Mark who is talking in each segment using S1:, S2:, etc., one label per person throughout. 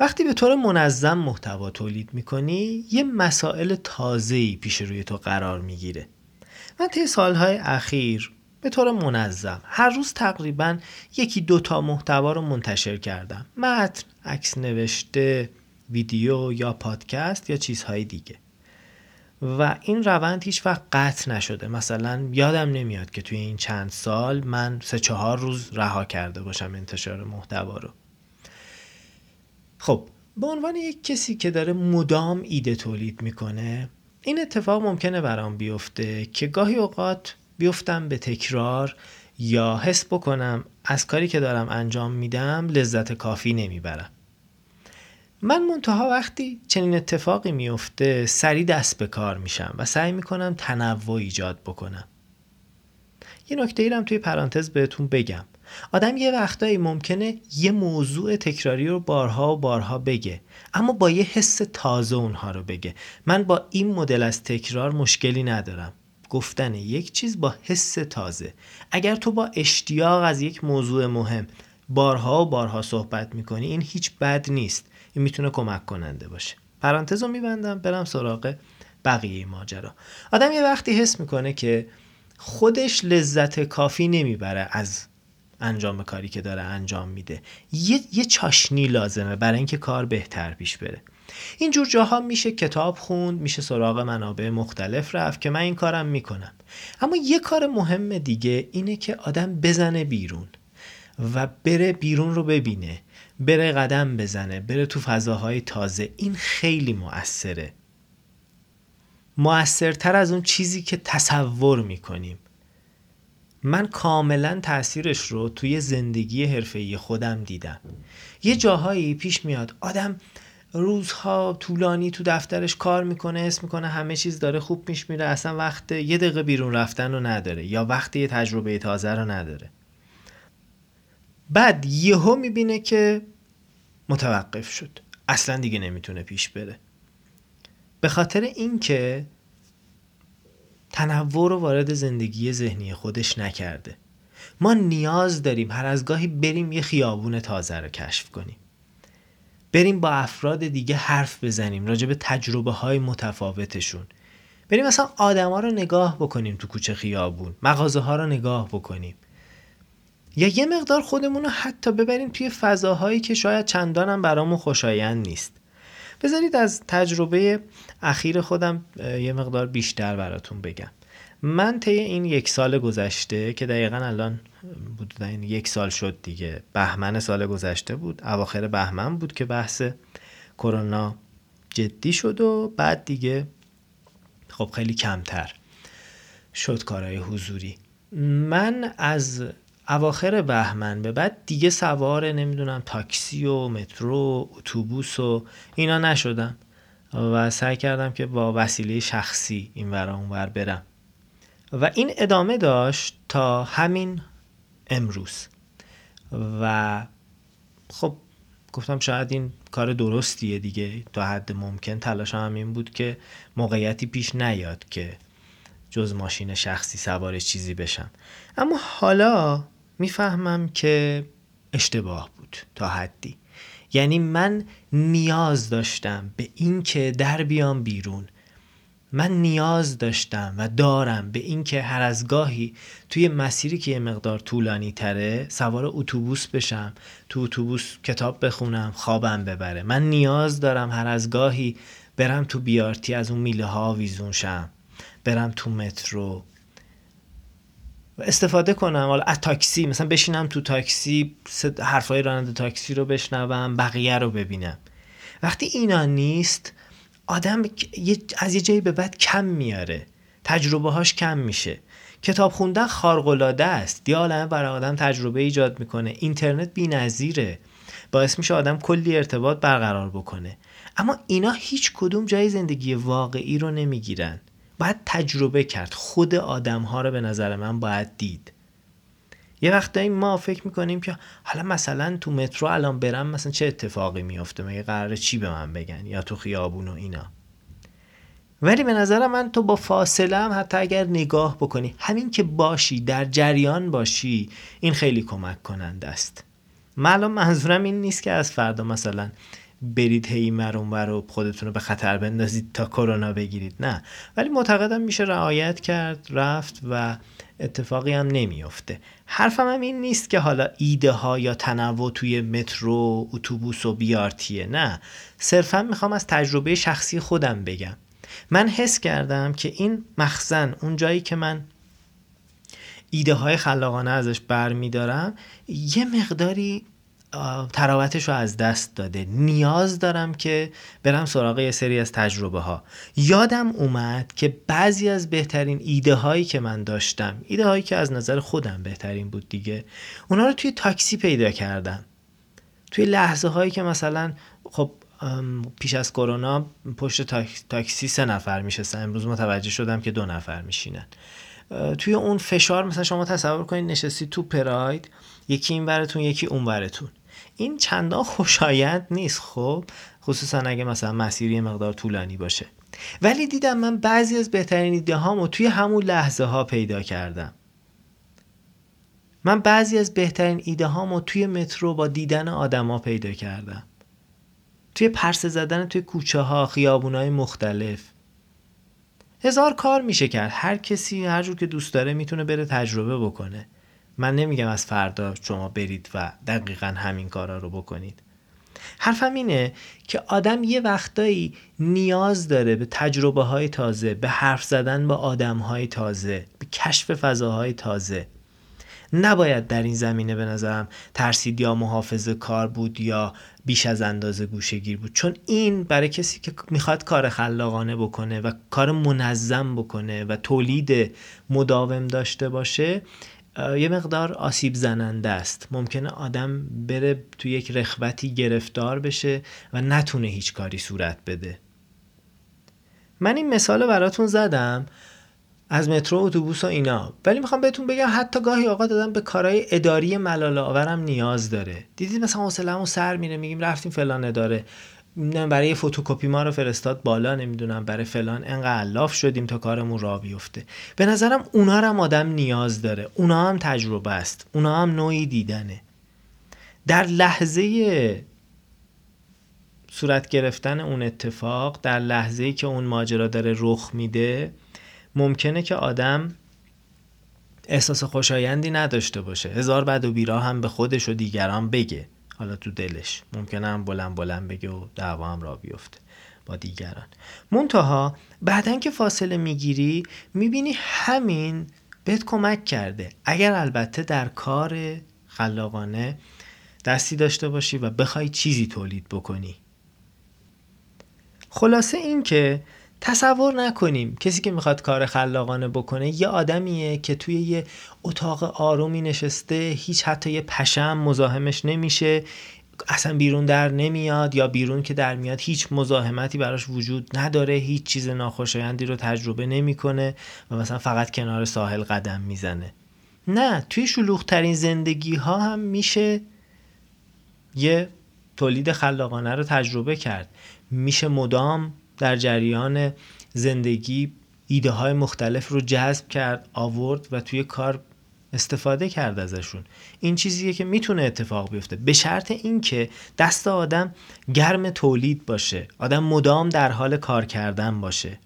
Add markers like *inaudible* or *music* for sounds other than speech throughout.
S1: وقتی به طور منظم محتوا تولید می‌کنی یه مسائل تازه‌ای پیش روی تو قرار می‌گیره. من طی سالهای اخیر به طور منظم هر روز تقریبا یکی دوتا محتوا رو منتشر کردم. متن، عکس نوشته، ویدیو یا پادکست یا چیزهای دیگه. و این روند هیچ وقت قطع نشده. مثلا یادم نمیاد که توی این چند سال من سه چهار روز رها کرده باشم انتشار محتوا رو. خب به عنوان یک کسی که داره مدام ایده تولید می‌کنه این اتفاق ممکنه برام بیفته که گاهی اوقات بیفتم به تکرار یا حس بکنم از کاری که دارم انجام میدم لذت کافی نمی‌برم. من منتها وقتی چنین اتفاقی میفته سری دست به کار میشم و سعی می‌کنم تنوع ایجاد بکنم. یه نکته ایرم توی پرانتز بهتون بگم. آدم یه وقتایی ممکنه یه موضوع تکراری رو بارها و بارها بگه اما با یه حس تازه اونها رو بگه. من با این مدل از تکرار مشکلی ندارم. گفتن یک چیز با حس تازه. اگر تو با اشتیاق از یک موضوع مهم بارها و بارها صحبت می‌کنی این هیچ بد نیست. این می‌تونه کمک کننده باشه. پرانتز رو میبندم برم سراغ بقیه ماجرا. آدم یه وقتی حس می‌کنه که خودش لذت کافی نمی‌بره از انجام کاری که داره انجام میده. یه, یه چاشنی لازمه برای اینکه کار بهتر پیش بره. اینجور جاها میشه کتاب خوند میشه سراغ منابع مختلف رفت که من این کارم می‌کنم. اما یه کار مهم دیگه اینه که آدم بزنه بیرون و بره بیرون رو ببینه بره قدم بزنه بره تو فضاهای تازه. این خیلی مؤثره. مؤثرتر از اون چیزی که تصور می‌کنیم. من کاملا تاثیرش رو توی زندگی حرفه‌ای خودم دیدم. یه جاهایی پیش میاد آدم روزها طولانی تو دفترش کار می‌کنه اسم می‌کنه همه چیز داره خوب پیش میره اصلا وقت یه دقیقه بیرون رفتن رو نداره یا وقت یه تجربه تازه رو نداره. بعد یهو می‌بینه که متوقف شد. اصلا دیگه نمی‌تونه پیش بره. به خاطر اینکه تنوع رو وارد زندگی ذهنی خودش نکرده. ما نیاز داریم هر از گاهی بریم یه خیابون تازه رو کشف کنیم. بریم با افراد دیگه حرف بزنیم راجع به تجربه های متفاوتشون. بریم مثلا آدما رو نگاه بکنیم تو کوچه خیابون مغازه ها رو نگاه بکنیم. یا یه مقدار خودمون رو حتی ببریم توی فضاهایی که شاید چندانم برامون خوشایند نیست. بذارید از تجربه اخیر خودم یه مقدار بیشتر براتون بگم. من طی این یک سال گذشته که دقیقا الان بود این یک سال شد دیگه بهمن سال گذشته بود اواخر بهمن بود که بحث کرونا جدی شد و بعد دیگه خب خیلی کمتر شد کارهای حضوری. من از اواخر بهمن به بعد دیگه سوار نمی‌دونم تاکسی و مترو اتوبوس و اینا نشدم و سعی کردم که با وسیله شخصی این ور اونور برم. و این ادامه داشت تا همین امروز. و خب گفتم شاید این کار درستیه دیگه. تا حد ممکن تلاش هم این بود که موقعیتی پیش نیاد که جز ماشین شخصی سوار چیزی بشم. اما حالا می‌فهمم که اشتباه بود تا حدی. یعنی من نیاز داشتم به اینکه در بیام بیرون. من نیاز داشتم و دارم به اینکه هر از گاهی توی مسیری که یه مقدار طولانی تره سوار اتوبوس بشم تو اتوبوس کتاب بخونم خوابم ببره. من نیاز دارم هر از گاهی برم تو بیارتی از اون میله ها ویزون شم برم تو مترو استفاده کنم. حالا از تاکسی مثلا بشینم تو تاکسی حرفای راننده تاکسی رو بشنوم بقیه رو ببینم. وقتی اینا نیست آدم از یه جایی به بعد کم میاره. تجربه هاش کم میشه. کتاب خوندن خارق‌العاده است. یه عالمه برای آدم تجربه ایجاد می‌کنه. اینترنت بی‌نظیره. باعث میشه آدم کلی ارتباط برقرار بکنه. اما اینا هیچ کدوم جای زندگی واقعی رو نمی‌گیرن. باید تجربه کرد. خود آدم ها رو به نظر من باید دید. یه وقتایی ما فکر می‌کنیم که حالا مثلا تو مترو الان برم مثلا چه اتفاقی میافته؟ مگه قراره چی به من بگن؟ یا تو خیابون و اینا. ولی به نظر من تو با فاصله هم حتی اگر نگاه بکنی همین که باشی در جریان باشی این خیلی کمک کننده است. من الان منظورم این نیست که از فردا مثلا برید هی مرون رو خودتون رو به خطر بندازید تا کرونا بگیرید. نه. ولی معتقدم میشه رعایت کرد رفت و اتفاقی هم نمیافته. حرفم هم این نیست که حالا ایده ها یا تنوع توی مترو اتوبوس و بیارتیه نه. صرفا می‌خوام از تجربه شخصی خودم بگم. من حس کردم که این مخزن اون جایی که من ایده های خلاقانه ازش برمیدارم یه مقداری تراوتش رو از دست داده. نیاز دارم که برم سراغ یه سری از تجربه ها یادم اومد که بعضی از بهترین ایده هایی که من داشتم ایده هایی که از نظر خودم بهترین بود دیگه اونا رو توی تاکسی پیدا کردم. توی لحظه هایی که مثلا خب پیش از کرونا پشت تاکسی سه نفر میشستن. امروز متوجه شدم که دو نفر میشینن. توی اون فشار مثلا شما تصور کنید نشستی تو پراید یکی این ورتون یکی اون ورتون. این چندان خوشایند نیست خب؟ خصوصا اگه مثلا مسیری مقدار طولانی باشه. ولی دیدم من بعضی از بهترین ایده هامو توی همون لحظه ها پیدا کردم. من بعضی از بهترین ایده هامو توی مترو با دیدن آدما پیدا کردم. توی پرسه زدن توی کوچه ها خیابون های مختلف. هزار کار میشه کرد. هر کسی هر جور که دوست داره می‌تونه بره تجربه بکنه. من نمیگم از فردا شما برید و دقیقا همین کارا رو بکنید. حرفم اینه که آدم یه وقتایی نیاز داره به تجربه های تازه به حرف زدن با آدم های تازه به کشف فضاهای تازه. نباید در این زمینه به نظرم ترسید یا محافظ کار بود یا بیش از اندازه گوشگیر بود. چون این برای کسی که می‌خواد کار خلاقانه بکنه و کار منظم بکنه و تولید مداوم داشته باشه یه مقدار آسیب زننده است. ممکنه آدم بره تو یک رخوتی گرفتار بشه و نتونه هیچ کاری صورت بده. من این مثال براتون زدم از مترو اتوبوس و اینا. ولی می‌خوام بهتون بگم حتی گاهی اوقات دادم به کارهای اداری ملال آورم نیاز داره. دیدید مثلا حوصله‌مون سر میره میگیم رفتیم فلان اداره. برای فتوکپی ما رو فرستاد بالا نمی‌دونم برای فلان. انقدر الاف شدیم تا کارمون را بیفته. به نظرم اونا هم آدم نیاز داره. اونا هم تجربه است. اونا هم نوعی دیدنه. در لحظه صورت گرفتن اون اتفاق در لحظه که اون ماجرا داره رخ میده ممکنه که آدم احساس خوشایندی نداشته باشه. هزار بد و بیرا هم به خودش و دیگران بگه. حالا تو دلش. ممکنه هم بلند بلند بگه و دعوا هم را بیفته با دیگران. منتها بعدا که فاصله می‌گیری می‌بینی همین بهت کمک کرده. اگر البته در کار خلاقانه دستی داشته باشی و بخوای چیزی تولید بکنی. خلاصه این که تصور نکنیم کسی که می‌خواد کار خلاقانه بکنه یه آدمیه که توی یه اتاق آرومی نشسته هیچ حتی یه پشم مزاحمش نمیشه اصلا بیرون در نمیاد یا بیرون که در میاد هیچ مزاحمتی براش وجود نداره هیچ چیز ناخوشایندی رو تجربه نمی‌کنه و مثلا فقط کنار ساحل قدم می‌زنه. نه توی شلوغترین زندگی ها هم میشه یه تولید خلاقانه رو تجربه کرد. میشه مدام در جریان زندگی ایده های مختلف رو جذب کرد آورد و توی کار استفاده کرد ازشون. این چیزیه که می‌تونه اتفاق بیفته. به شرط اینکه دست آدم گرم تولید باشه آدم مدام در حال کار کردن باشه.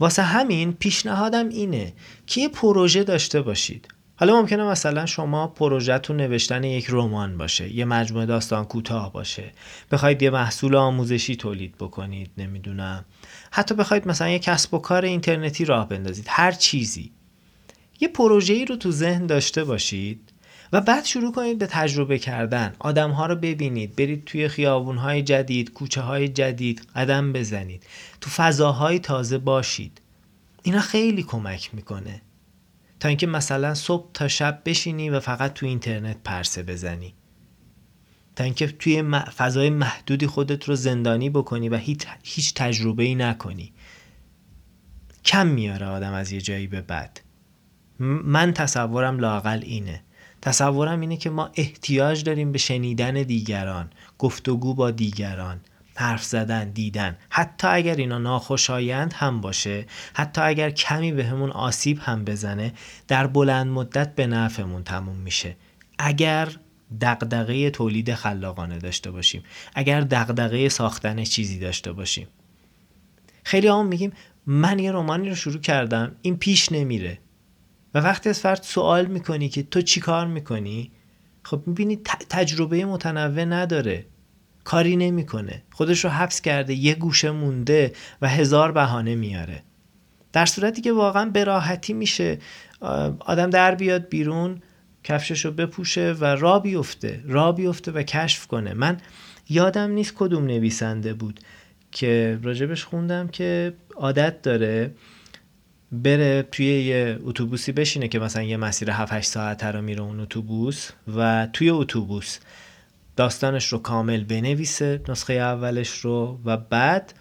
S1: واسه همین پیشنهادم اینه که یه پروژه داشته باشید. حالا ممکنه مثلا شما پروژهتون نوشتن یک رمان باشه یه مجموعه داستان کوتاه باشه. بخواید یه محصول آموزشی تولید بکنید نمی‌دونم. حتی بخواید مثلا یه کسب و کار اینترنتی راه بندازید هر چیزی. یه پروژه ای رو تو ذهن داشته باشید و بعد شروع کنید به تجربه کردن. آدم ها رو ببینید برید توی خیابون های جدید کوچه های جدید قدم بزنید. تو فضاهای تازه باشید. اینا خیلی کمک می‌کنه. تا اینکه مثلا صبح تا شب بشینی و فقط تو اینترنت پرسه بزنی. تا اینکه توی فضای محدودی خودت رو زندانی بکنی و هیچ, تجربه ای نکنی. کم میاره آدم از یه جایی به بعد. من تصورم لاقل اینه. تصورم اینه که ما احتیاج داریم به شنیدن دیگران گفتگو با دیگران. حرف زدن دیدن. حتی اگر اینا ناخوشایند هم باشه حتی اگر کمی به همون آسیب هم بزنه در بلند مدت به نفعمون تموم میشه. اگر دغدغه تولید خلاقانه داشته باشیم اگر دغدغه ساختن چیزی داشته باشیم. خیلی هم میگیم من یه رومانی رو شروع کردم این پیش نمیره. و وقتی از فرد سوال می‌کنی که تو چی کار می‌کنی؟ خب می‌بینی تجربه متنوع نداره. کاری نمی‌کنه. خودش رو حبس کرده یه گوشه مونده و هزار بهانه میاره. در صورتی که واقعا به راحتی میشه آدم در بیاد بیرون کفشش رو بپوشه و را بیفته را بیفته و کشف کنه. من یادم نیست کدوم نویسنده بود که راجبش خوندم که عادت داره بره توی یه اتوبوسی بشینه که مثلا یه مسیر 7 8 ساعته رو میره اون اتوبوس و توی اتوبوس داستانش رو کامل بنویسه نسخه اولش رو و بعد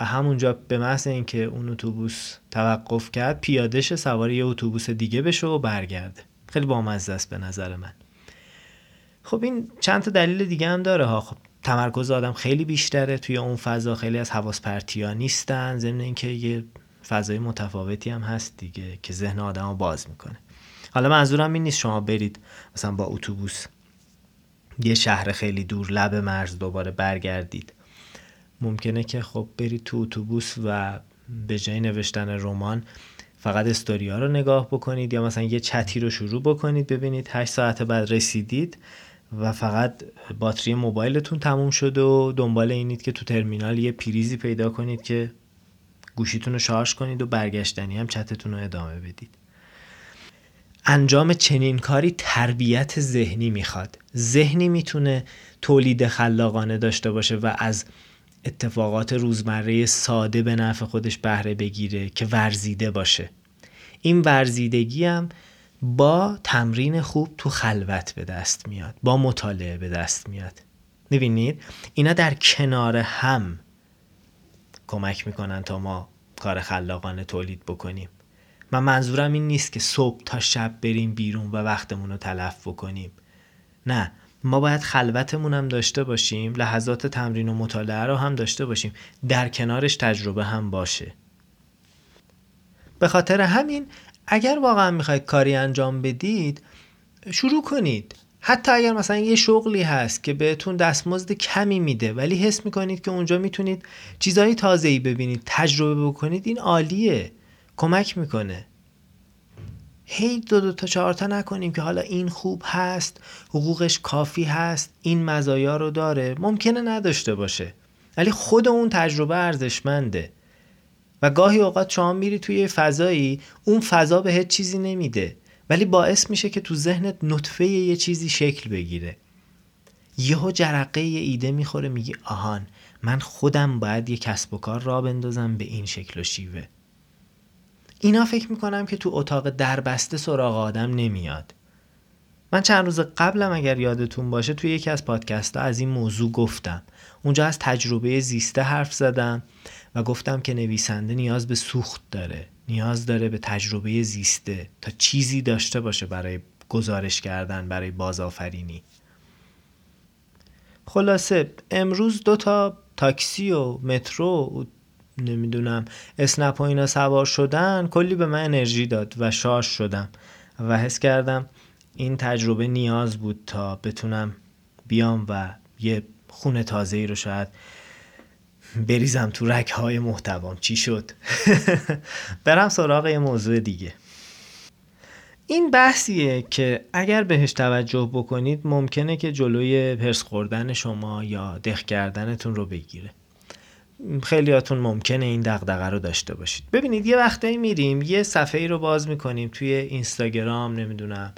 S1: همونجا به محض اینکه اون اتوبوس توقف کرد پیادش سوار یه اتوبوس دیگه بشه و برگرده. خیلی بامزه است به نظر من. خب این چند تا دلیل دیگه هم داره ها. خب تمرکز آدم خیلی بیشتره توی اون فضا خیلی از حواس پرتیا نیستن ضمن اینکه یه فضای متفاوتی هم هست دیگه که ذهن آدم رو باز می‌کنه. حالا منظورم این نیست شما برید مثلا با اتوبوس یه شهر خیلی دور لب مرز دوباره برگردید. ممکنه که خب برید تو اتوبوس و به جای نوشتن رمان فقط استوریا رو نگاه بکنید یا مثلا یه چتی رو شروع بکنید ببینید 8 ساعت بعد رسیدید و فقط باتری موبایلتون تموم شده و دنبال اینید که تو ترمینال یه پریزی پیدا کنید که گوشیتون رو شارژ کنید و برگشتنی هم چتتون رو ادامه بدید. انجام چنین کاری تربیت ذهنی می‌خواد. ذهنی می‌تونه تولید خلاقانه داشته باشه و از اتفاقات روزمره ساده به نفع خودش بهره بگیره که ورزیده باشه. این ورزیدگی هم با تمرین خوب تو خلوت به دست میاد با مطالعه به دست میاد. می‌بینید؟ اینا در کنار هم کمک می‌کنن تا ما کار خلاقانه تولید بکنیم. من منظورم این نیست که صبح تا شب بریم بیرون و وقتمون رو تلف بکنیم. نه ما باید خلوتمون هم داشته باشیم لحظات تمرین و مطالعه رو هم داشته باشیم. در کنارش تجربه هم باشه. به خاطر همین اگر واقعا می‌خواید کاری انجام بدید شروع کنید. حتی اگر مثلا یه شغلی هست که بهتون دستمزد کمی میده ولی حس می‌کنید که اونجا می‌تونید چیزهای تازه‌ای ببینید تجربه بکنید این عالیه. کمک می‌کنه. هی دو دو تا چهار تا نکنیم که حالا این خوب هست حقوقش کافی هست این مزایا رو داره. ممکنه نداشته باشه. ولی خود اون تجربه ارزشمنده. و گاهی اوقات شما میری توی فضایی اون فضا بهت چیزی نمیده. ولی باعث میشه که تو ذهنت نطفه یه چیزی شکل بگیره. یهو جرقه یه ایده می‌خوره میگی آهان من خودم باید یه کسب و کار را بندازم به این شکل و شیوه. اینا فکر می‌کنم که تو اتاق دربسته سراغ آدم نمیاد. من چند روز قبلم اگر یادتون باشه توی یکی از پادکست ها از این موضوع گفتم. اونجا از تجربه زیسته حرف زدم و گفتم که نویسنده نیاز به سوخت داره نیاز داره به تجربه زیسته تا چیزی داشته باشه برای گزارش کردن برای بازآفرینی. خلاصه امروز دو تا تاکسی و مترو نمی‌دونم. اسنپ و اینا سوار شدن کلی به من انرژی داد و شارژ شدم و حس کردم این تجربه نیاز بود تا بتونم بیام و یه خونه تازه ای رو شاید بریزم تو رک های محتوام. چی شد؟ *laughs* برم سراغ یه موضوع دیگه. این بحثیه که اگر بهش توجه بکنید ممکنه که جلوی هرس خوردن شما یا دخ کردنتون رو بگیره. خیلیاتون ممکنه این دغدغه رو داشته باشید. ببینید یه وقتایی میریم یه صفحه ای رو باز می‌کنیم توی اینستاگرام نمی‌دونم.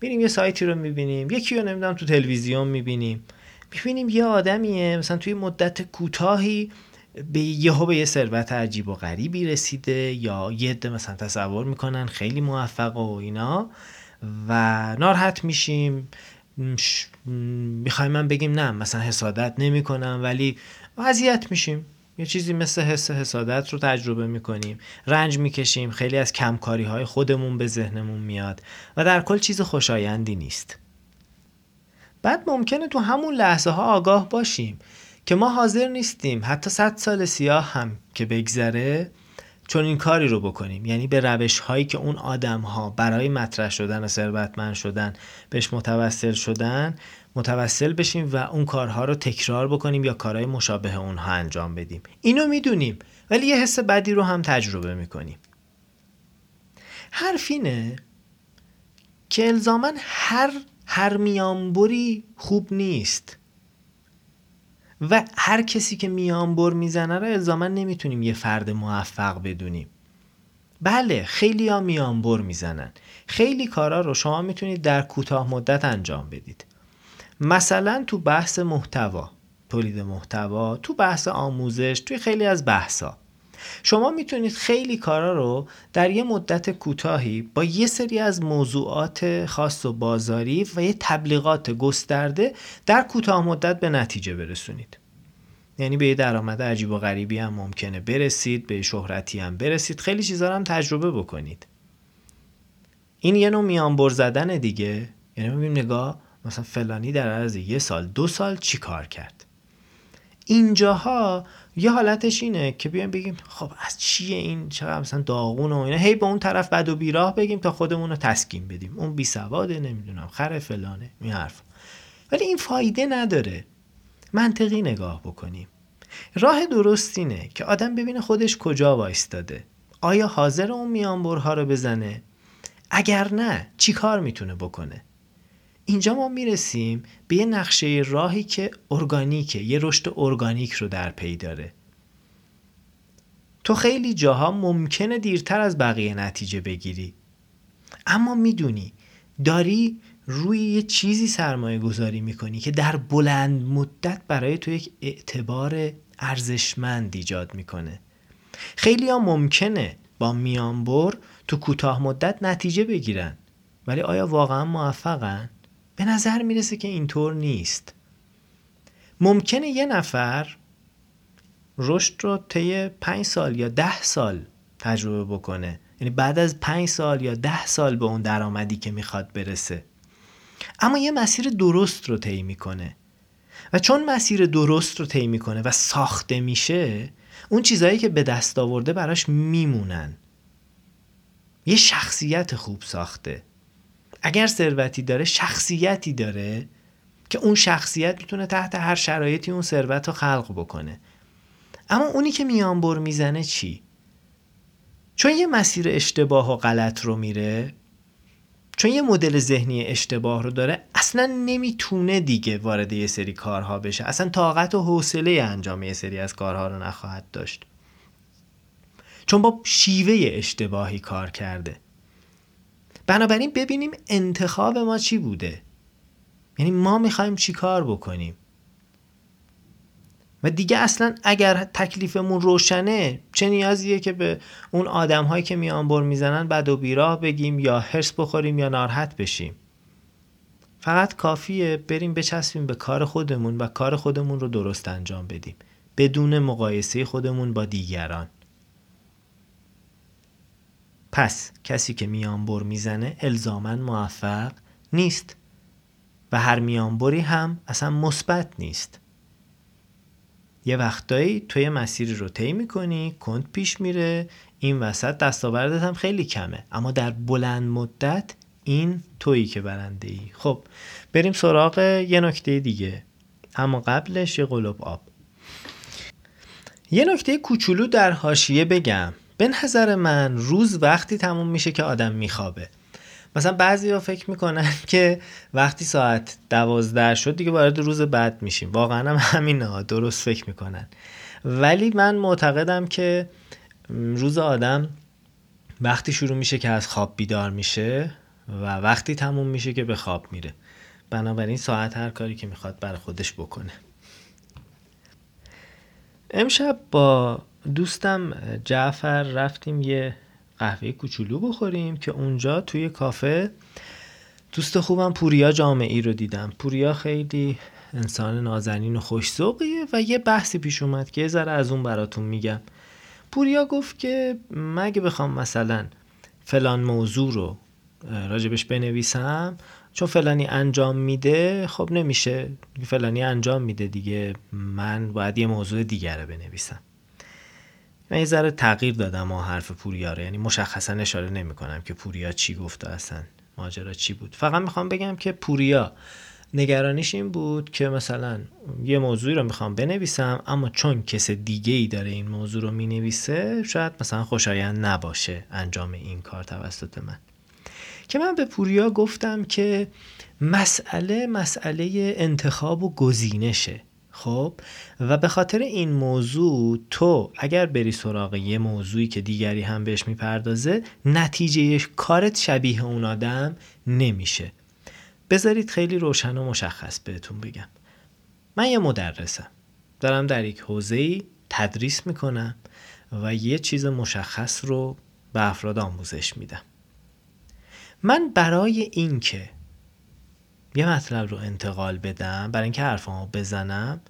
S1: میریم یه سایتی رو می‌بینیم. یکی رو نمی‌دونم تو تلویزیون می‌بینیم. می‌بینیم یه آدمیه مثلا توی مدت کوتاهی به یهو به یه ثروت عجیب و غریبی رسیده یا یه عده مثلا تصور می‌کنن خیلی موفق و اینا و ناراحت میشیم. می‌خوایم من بگیم نه مثلا حسادت نمی‌کنم ولی اذیت میشیم. یه چیزی مثل حس حسادت رو تجربه می‌کنیم. رنج می‌کشیم. خیلی از کمکاری های خودمون به ذهنمون میاد و در کل چیز خوشایندی نیست. بعد ممکنه تو همون لحظه ها آگاه باشیم که ما حاضر نیستیم. حتی صد سال سیاه هم که بگذره چون این کاری رو بکنیم. یعنی به روش هایی که اون آدم ها برای مطرح شدن و ثروتمند شدن بهش متوسل شدن متوسل بشیم و اون کارها رو تکرار بکنیم یا کارهای مشابه اونها انجام بدیم. اینو می‌دونیم ولی یه حس بدی رو هم تجربه می‌کنیم. حرف اینه که الزامن هر هر میانبری خوب نیست. و هر کسی که میانبر می‌زنه رو الزاما نمی‌تونیم یه فرد موفق بدونیم. بله خیلی ها میانبر می‌زنن. خیلی کارا رو شما می‌تونید در کوتاه مدت انجام بدید. مثلا تو بحث محتوا تولید محتوا تو بحث آموزش توی خیلی از بحثا. شما می‌تونید خیلی کارا رو در یه مدت کوتاهی با یه سری از موضوعات خاص و بازاری و یه تبلیغات گسترده در کوتاه مدت به نتیجه برسونید. یعنی به یه درآمد عجیب و غریبی هم ممکنه برسید به شهرتی هم برسید. خیلی چیزا هم تجربه بکنید. این یه نوع میانبر زدن دیگه. یعنی ببینیم نگاه مثلا فلانی در عرض یه سال دو سال چی کار کرد؟ اینجاها یه حالتش اینه که بیایم بگیم خب از چیه این چقدر مثلا داغون و اینا. هی به اون طرف بد و بیراه بگیم تا خودمون رو تسکین بدیم. اون بی سواده نمی‌دونم خر فلانه این حرف. ولی این فایده نداره. منطقی نگاه بکنیم. راه درست اینه که آدم ببینه خودش کجا وایستاده. آیا حاضر اون میانبرها رو بزنه؟ اگر نه چی کار می‌تونه بکنه؟ اینجا ما می‌رسیم به یه نقشه راهی که ارگانیکه یه رشد ارگانیک رو در پی داره. تو خیلی جاها ممکنه دیرتر از بقیه نتیجه بگیری. اما می‌دونی داری روی یه چیزی سرمایه گذاری می‌کنی که در بلند مدت برای تو یک اعتبار ارزشمند ایجاد می‌کنه. خیلی ها ممکنه با میانبر تو کوتاه مدت نتیجه بگیرن ولی آیا واقعا موفقن؟ به نظر می‌رسه که اینطور نیست. ممکنه یه نفر رشد رو طی پنج سال یا ده سال تجربه بکنه. یعنی بعد از پنج سال یا ده سال به اون درآمدی که می‌خواد برسه. اما یه مسیر درست رو طی می‌کنه. و چون مسیر درست رو طی می‌کنه و ساخته میشه اون چیزهایی که به دست آورده براش میمونن. یه شخصیت خوب ساخته. اگر ثروتی داره شخصیتی داره که اون شخصیت می‌تونه تحت هر شرایطی اون ثروت رو خلق بکنه. اما اونی که میانبر می‌زنه چی؟ چون یه مسیر اشتباه و غلط رو میره چون یه مدل ذهنی اشتباه رو داره اصلا نمی‌تونه دیگه وارد یه سری کارها بشه. اصلا طاقت و حوصله انجام یه سری از کارها رو نخواهد داشت. چون با شیوه اشتباهی کار کرده. بنابراین ببینیم انتخاب ما چی بوده. یعنی ما می‌خوایم چی کار بکنیم؟ و دیگه اصلا اگر تکلیفمون روشنه چه نیازیه که به اون آدم هایی که میانبر می‌زنن بد و بیراه بگیم یا حرس بخوریم یا ناراحت بشیم؟ فقط کافیه بریم بچسبیم به کار خودمون و کار خودمون رو درست انجام بدیم. بدون مقایسه خودمون با دیگران. پس کسی که میانبر می‌زنه الزاما موفق نیست و هر میانبری هم اصلا مثبت نیست. یه وقتایی تو یه مسیری رو طی می‌کنی کند پیش میره این وسط دستاوردت هم خیلی کمه. اما در بلند مدت این تویی که برنده ای خب بریم سراغ یه نکته دیگه. اما قبلش یه قلوب آب. یه نکته کوچولو در حاشیه بگم. به نظر من روز وقتی تموم میشه که آدم میخوابه. مثلا بعضی ها فکر می‌کنن *laughs* که وقتی ساعت دوازده شد دیگه وارد روز بعد میشیم. واقعا هم همین ها درست فکر می‌کنن. ولی من معتقدم که روز آدم وقتی شروع میشه که از خواب بیدار میشه و وقتی تموم میشه که به خواب میره. بنابراین ساعت هر کاری که می‌خواد بر خودش بکنه. امشب با دوستم جعفر رفتیم یه قهوه کوچولو بخوریم که اونجا توی کافه دوست خوبم پوریا جامعی رو دیدم. پوریا خیلی انسان نازنین و خوشزوقیه و یه بحثی پیش اومد که یه ذره از اون براتون میگم. پوریا گفت که مگه بخوام مثلا فلان موضوع رو راجبش بنویسم؟ چون فلانی انجام میده خب نمیشه. فلانی انجام میده دیگه. من باید یه موضوع دیگر رو بنویسم. من یه ذره تغییر دادم ما حرف پوریا رو. یعنی مشخصا اشاره نمی کنم که پوریا چی گفته اصلا. ماجرا چی بود؟ فقط می‌خوام بگم که پوریا نگرانیش این بود که مثلا یه موضوعی رو می‌خوام بنویسم اما چون کس دیگه ای داره این موضوع رو می‌نویسه شاید مثلا خوشایند نباشه انجام این کار توسط من. که من به پوریا گفتم که مسئله مسئله انتخاب و گزینشه. خب؟ و به خاطر این موضوع تو اگر بری سراغ یه موضوعی که دیگری هم بهش می‌پردازه نتیجه کارت شبیه اون آدم نمیشه. بذارید خیلی روشن و مشخص بهتون بگم. من یه مدرسم. دارم در یک حوزه تدریس می‌کنم و یه چیز مشخص رو به افراد آموزش میدم. من برای اینکه یه مطلب رو انتقال بدم برای اینکه حرفامو بزنم.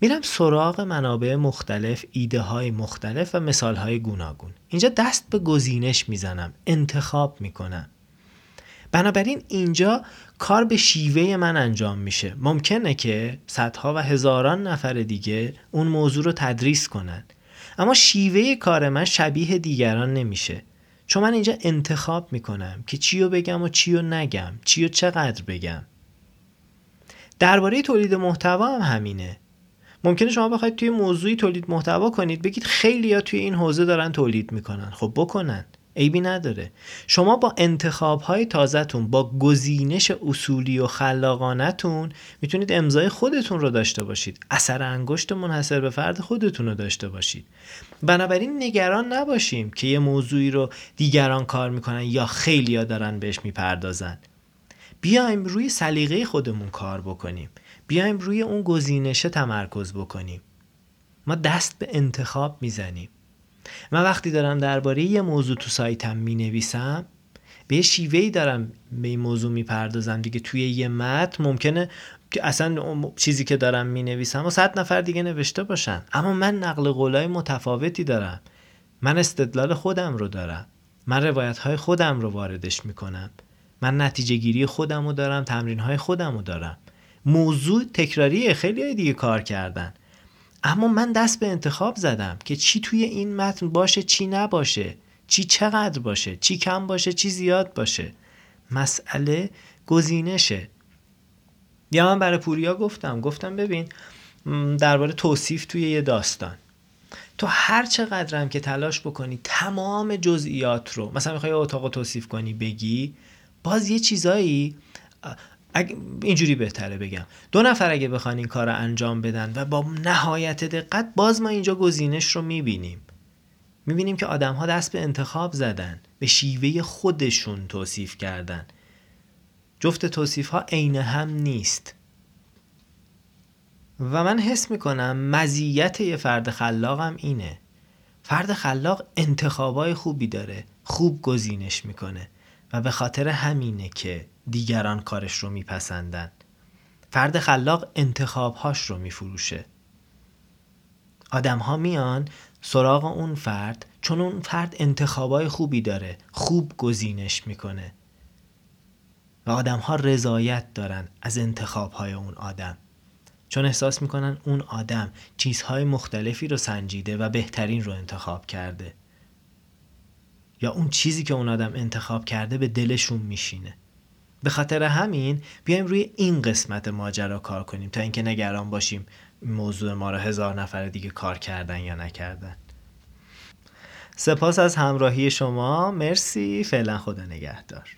S1: میرم سراغ منابع مختلف ایده های مختلف و مثال های گوناگون. اینجا دست به گزینش می‌زنم انتخاب می‌کنم. بنابراین اینجا کار به شیوه من انجام میشه. ممکنه که صدها و هزاران نفر دیگه اون موضوع رو تدریس کنن. اما شیوه کار من شبیه دیگران نمیشه. چون من اینجا انتخاب می‌کنم که چی رو بگم و چی رو نگم چی رو چقدر بگم. درباره تولید محتوا هم همینه. ممکنه شما بخواید توی موضوعی تولید محتوا کنید بگید خیلی یا توی این حوزه دارن تولید می‌کنن. خب بکنن. عیبی نداره. شما با انتخاب های تازهتون با گزینش اصولی و خلاقانتون می‌تونید امضای خودتون رو داشته باشید. اثر انگشت منحصر به فرد خودتون رو داشته باشید. بنابراین نگران نباشیم که یه موضوعی رو دیگران کار می‌کنن یا خیلیا دارن بهش می‌پردازن. بیایم روی سلیقه خودمون کار بکنیم. بیایم روی اون گزینشه تمرکز بکنیم. ما دست به انتخاب می‌زنیم. من وقتی دارم درباره یه موضوع تو سایتم می نویسم به یه شیوهی دارم به این موضوع می‌پردازم دیگه. توی یه متن ممکنه که اصلا چیزی که دارم می نویسم و صد نفر دیگه نوشته باشن. اما من نقل قولای متفاوتی دارم. من استدلال خودم رو دارم. من روایت های خودم رو واردش می‌کنم. من نتیجه گیری خودم رو دارم تمرین های خودم رو دارم. موضوع تکراریه خیلی دیگه کار کردن. اما من دست به انتخاب زدم که چی توی این متن باشه چی نباشه چی چقدر باشه چی کم باشه چی زیاد باشه. مسئله گزینشه. یا من برای پوریا گفتم گفتم ببین درباره توصیف توی یه داستان. تو هر چقدرم که تلاش بکنی تمام جزئیات رو مثلا می‌خوای اتاق توصیف کنی بگی باز یه چیزایی اینجوری بهتره بگم. دو نفر اگه بخوان این کار رو انجام بدن و با نهایت دقت باز ما اینجا گزینش رو می‌بینیم. می‌بینیم که آدم ها دست به انتخاب زدن به شیوه خودشون توصیف کردن. جفت توصیف ها عین هم نیست. و من حس می‌کنم مزیت یه فرد خلاقم اینه. فرد خلاق انتخابای خوبی داره خوب گزینش می‌کنه. و به خاطر همینه که دیگران کارش رو میپسندن. فرد خلاق انتخابهاش رو میفروشه. آدم ها میان سراغ اون فرد چون اون فرد انتخابای خوبی داره خوب گزینش می‌کنه. و آدم ها رضایت دارن از انتخاب های اون آدم. چون احساس می‌کنن اون آدم چیزهای مختلفی رو سنجیده و بهترین رو انتخاب کرده. یا اون چیزی که اون آدم انتخاب کرده به دلشون میشینه. به خاطر همین بیایم روی این قسمت ماجرا کار کنیم تا اینکه نگران باشیم موضوع ما را هزار نفر دیگه کار کردن یا نکردن. سپاس از همراهی شما. مرسی. فعلا خدا نگهدار.